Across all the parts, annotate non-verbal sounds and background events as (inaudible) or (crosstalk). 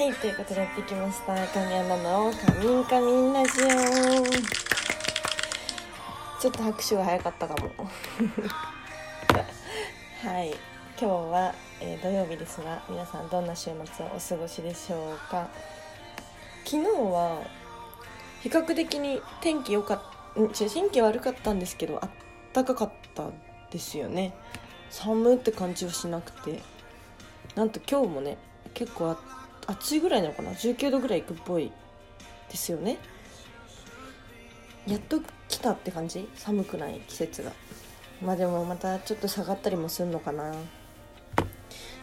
はいということでやってきました。神山の「カミンカミンラジオ」ちょっと拍手が早かったかも。(laughs) はい。今日は、えー土曜日ですが皆さんどんな週末をお過ごしでしょうか。昨日は比較的に天気良かったん違う天気悪かったんですけどあったかかったですよね。寒って感じはしなくて。なんと今日もね結構あ暑いぐらいなのかな？19度ぐらいいくっぽいですよね。やっと来たって感じ？寒くない季節が。まあでもまたちょっと下がったりもするのかな。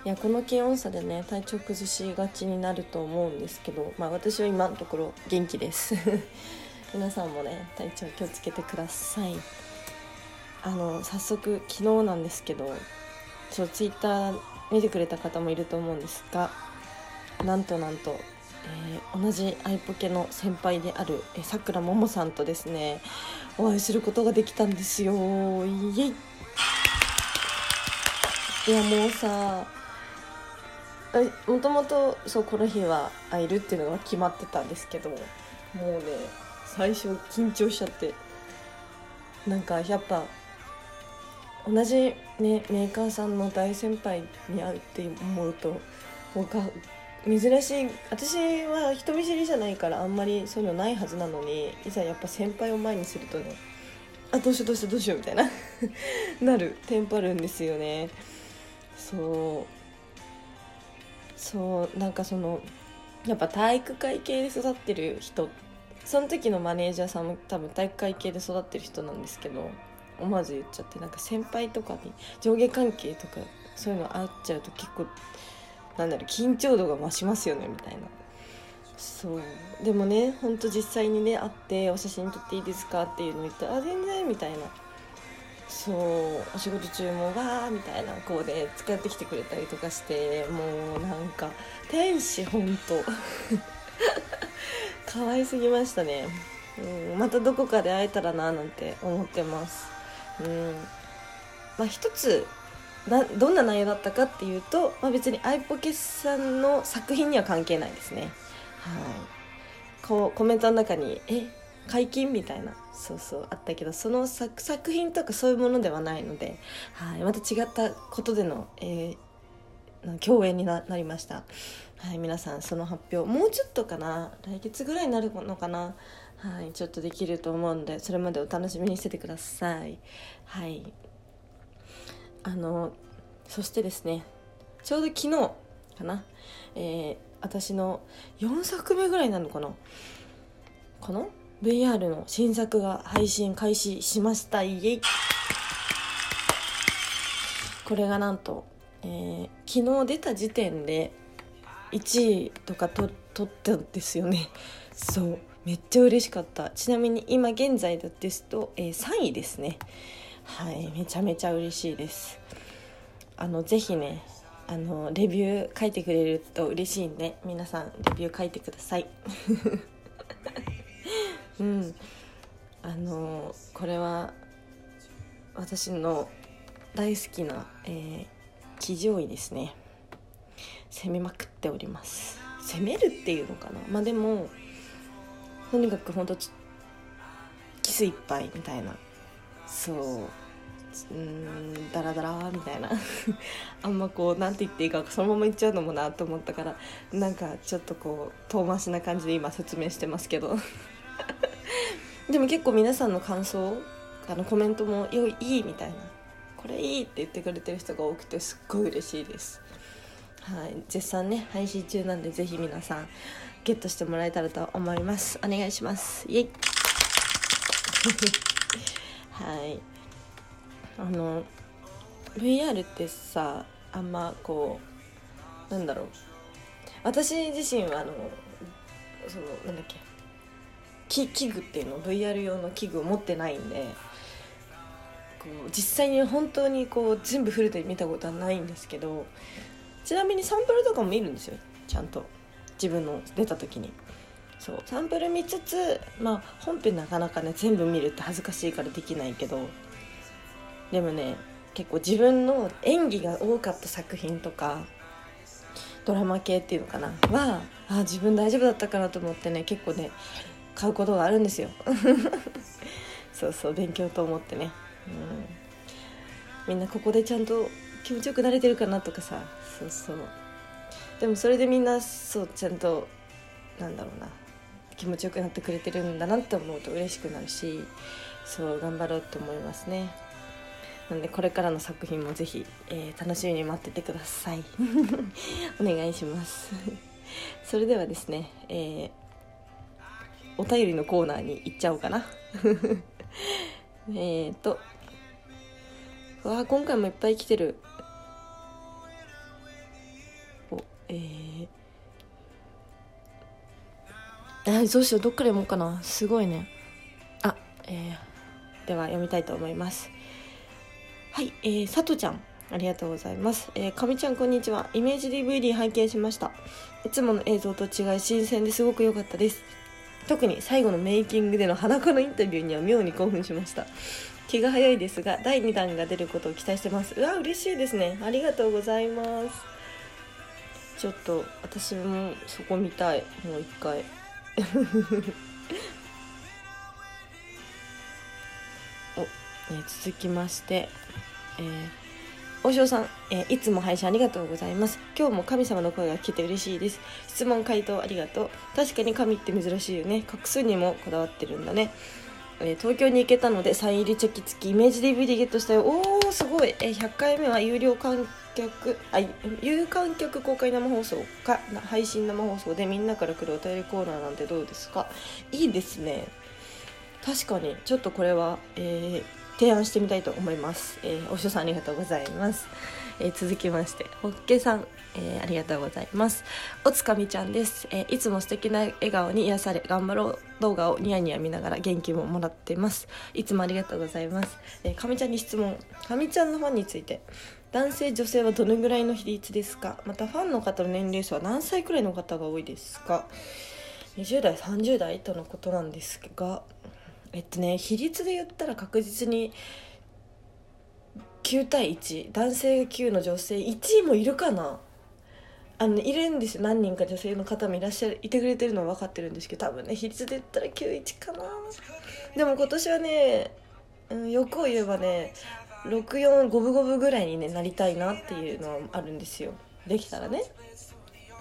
いやこの気温差でね体調崩しがちになると思うんですけどまあ私は今のところ元気です。(laughs) 皆さんもね体調気をつけてください。あの早速昨日なんですけどそうツイッター見てくれた方もいると思うんですがなんとなんと、えー同じアイポケの先輩であるさくらももさんとですねお会いすることができたんですよ。イエイ。いやもうさもともとそうこの日は会えるっていうのが決まってたんですけどもうね最初緊張しちゃってなんかやっぱ同じねメーカーさんの大先輩に会うって思うともうが珍しい私は人見知りじゃないからあんまりそういうのないはずなのにいざやっぱ先輩を前にするとねあどうしようどうしようどうしようみたいな (laughs) なるテンパるんですよね。そう。そうなんかそのやっぱ体育会系で育ってる人その時のマネージャーさんも多分体育会系で育ってる人なんですけど思わず言っちゃってなんか先輩とかに上下関係とかそういうのあっちゃうと結構なんだろう緊張度が増しますよねみたいな。そう。でもねほんと実際にね会ってお写真撮っていいですかっていうの言ったら「あ全然」みたいな。そう。お仕事中もわーみたいなこうで使ってきてくれたりとかしてもうなんか天使ほんと。(laughs) 可愛すぎましたね、うん、またどこかで会えたらななんて思ってます。うん。まあ一つなどんな内容だったかっていうと、まあ、別にアイポケさんの作品には関係ないですね。はい。こうコメントの中に「え解禁?」みたいなそうそうあったけどその作作品とかそういうものではないので、はい、また違ったことでの、えー共演にななりました。はい。皆さんその発表もうちょっとかな？来月ぐらいになるのかな？はい。ちょっとできると思うんでそれまでお楽しみにしててください。はい。あのそしてですねちょうど昨日かな、えー私の4作目ぐらいなのかなこの VR の新作が配信開始しました。イエイ。これがなんと、えー昨日出た時点で1位とかと取ったんですよね。そうめっちゃ嬉しかった。ちなみに今現在ですと、えー3位ですね。はいめちゃめちゃ嬉しいです。あのぜひねあのレビュー書いてくれると嬉しいんで皆さんレビュー書いてください。(laughs) うん。あのこれは私の大好きな、えー、騎乗位ですね。攻めまくっております。攻めるっていうのかな？まあでもとにかくほんとちキスいっぱいみたいな。そううんダラダラみたいな。(laughs) あんまこうなんて言っていいかそのまま言っちゃうのもなと思ったからなんかちょっとこう遠回しな感じで今説明してますけど。(laughs) でも結構皆さんの感想あのコメントも「よいいい」みたいな「これいい」って言ってくれてる人が多くてすっごい嬉しいです。はい。絶賛ね配信中なんでぜひ皆さんゲットしてもらえたらと思います。お願いします。イエイ。(laughs) はい。あの VR ってさあんまこうなんだろう。私自身はあのそのなんだっけ。器具っていうの VR 用の器具を持ってないんでこう実際に本当にこう全部フルで見たことはないんですけどちなみにサンプルとかも見るんですよ。ちゃんと。自分の出た時に。そう。サンプル見つつまあ本編なかなかね全部見るって恥ずかしいからできないけどでもね結構自分の演技が多かった作品とかドラマ系っていうのかなはあ自分大丈夫だったかなと思ってね結構ね買うことがあるんですよ。(laughs) そうそう勉強と思ってね、うん、みんなここでちゃんと気持ちよくなれてるかなとかさ。そうそう。でもそれでみんなそうちゃんとなんだろうな。気持ちよくなってくれてるんだなって思うと嬉しくなるしそう頑張ろうと思いますね。なのでこれからの作品もぜひ、えー、楽しみに待っててください。(laughs) お願いします。(laughs) それではですね、えー、お便りのコーナーに行っちゃおうかな。(laughs) えっとわあ今回もいっぱい来てる。おえーえどうしようどっから読もうかな。すごいね。あえー、では読みたいと思います。はいえー、さとちゃんありがとうございます。えー、かみちゃんこんにちは。イメージ DVD 拝見しました。いつもの映像と違い新鮮ですごく良かったです。特に最後のメイキングでの裸のインタビューには妙に興奮しました。気が早いですが、第2弾が出ることを期待してます。うわ、嬉しいですね。ありがとうございます。ちょっと私もそこ見たい。もう一回。え続きまして、えー大塩さん、えー、いつも配信ありがとうございます。今日も神様の声が聞けて嬉しいです。質問回答ありがとう。確かに神って珍しいよね。画数にもこだわってるんだね、えー、東京に行けたのでサイン入りチョキ付きイメージ DVD ゲットしたよ。おーすごい、えー、100回目は有料観客あ有観客公開生放送か配信生放送でみんなから来るお便りコーナーなんてどうですか？いいですね。確かに。ちょっとこれは、えー、提案してみたいと思います、えー、お師さんありがとうございます、えー、続きましてホッケさん、えー、ありがとうございます。おつかみちゃんです、え、いつも素敵な笑顔に癒され頑張ろう動画をニヤニヤ見ながら元気ももらってます。いつもありがとうございます、え、かみちゃんに質問。かみちゃんのファンについて。男性女性はどのぐらいの比率ですか？またファンの方の年齢層は何歳くらいの方が多いですか？20代30代とのことなんですが。えっとね比率で言ったら確実に9対1男性が9の女性1位もいるかな。あの、ね、いるんですよ。何人か女性の方もいらっしゃるいてくれてるのは分かってるんですけど多分ね比率で言ったら91かな。でも今年はね、うん、欲を言えばね64五分五分ぐらいに、ね、なりたいなっていうのはあるんですよ。できたらね。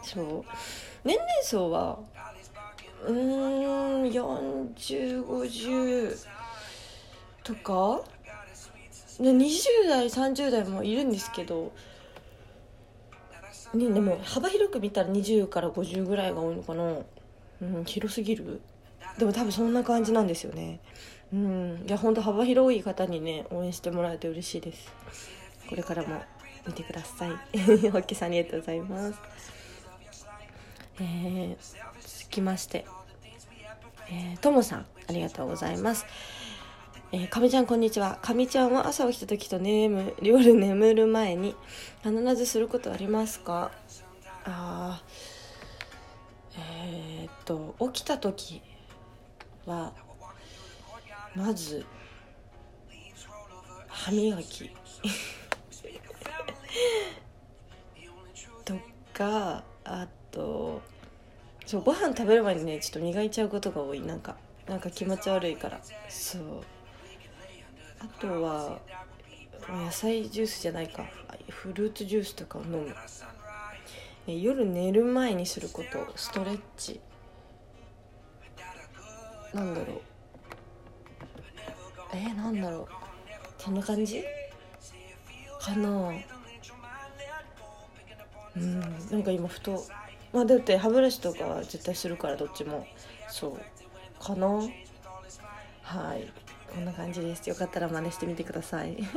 そう。年齢層はうん4050とか？20代30代もいるんですけど、ね、でも幅広く見たら20から50ぐらいが多いのかな、うん、広すぎる？でも多分そんな感じなんですよね。うんいや本当幅広い方にね応援してもらえて嬉しいです。これからも見てください。(laughs) ホッケさんありがとうございます。えー、続きまして。えー、ともさんありがとうございます。えー、かみちゃんこんにちは。かみちゃんは朝起きた時と眠夜眠る前に必ずすることありますか？あえー、っと起きた時はまず歯磨き。(laughs) とかあとそうご飯食べる前にねちょっと磨いちゃうことが多い。なんかなんか気持ち悪いから。そう。あとは野菜ジュースじゃないか。フルーツジュースとかを飲む。夜寝る前にすること。ストレッチ。なんだろう。えー、なんだろう。そんな感じ？かな。うん。なんか今ふとまあだって歯ブラシとかは絶対するからどっちも。そう。かな？はい。こんな感じです。よかったら真似してみてください。(laughs)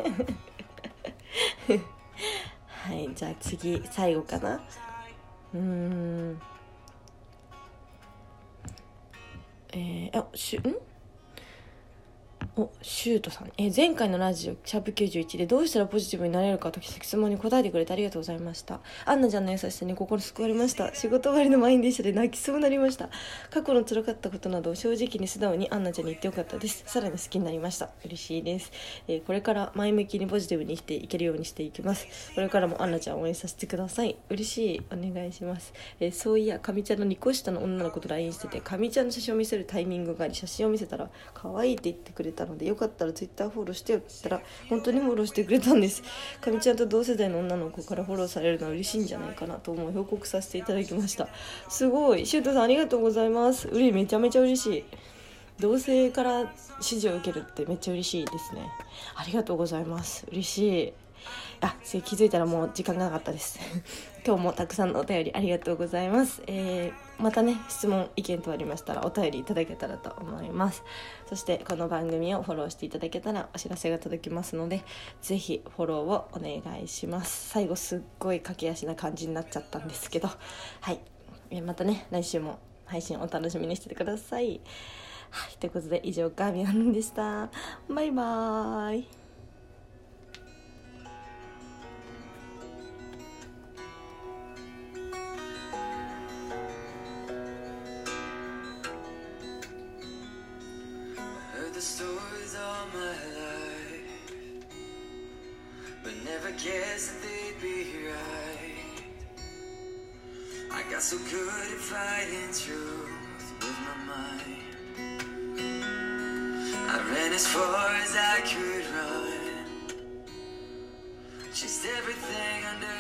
はい。じゃあ次最後かな？うん。えー、あしゅん？おシュートさん、え前回のラジオシャープ91でどうしたらポジティブになれるかと質問に答えてくれてありがとうございました。アンナちゃんの優しさに心救われました。仕事終わりの満員電車で泣きそうになりました。過去の辛かったことなどを正直に素直にアンナちゃんに言ってよかったです。さらに好きになりました。嬉しいです、えーこれから前向きにポジティブに生きていけるようにしていきます。これからもアンナちゃんを応援させてください。嬉しい。お願いします、えーそういやかみちゃんの2個下の女の子と LINE しててかみちゃんの写真を見せるタイミングがあり写真を見せたら可愛いって言ってくれたのでよかったら Twitter フォローしてよって言ったら本当にフォローしてくれたんです。かみちゃんと同世代の女の子からフォローされるのは嬉しいんじゃないかなと思う。報告させていただきました。すごい。シュートさんありがとうございます。うれめちゃめちゃ嬉しい。同性から指示を受けるってめっちゃ嬉しいですね。ありがとうございます。嬉しい。あそれ気づいたらもう時間がなかったです。(laughs) 今日もたくさんのお便りありがとうございます、えーまたね質問意見等ありましたらお便りいただけたらと思います。そしてこの番組をフォローしていただけたらお知らせが届きますのでぜひフォローをお願いします。最後すっごい駆け足な感じになっちゃったんですけど。はい、えーまたね来週も配信お楽しみにしててください。はい、ということで以上ガーミアンでした。バイバーイ。The stories all my life, but never guessed that they'd be right. I got so good at fighting truth with my mind. I ran as far as I could run,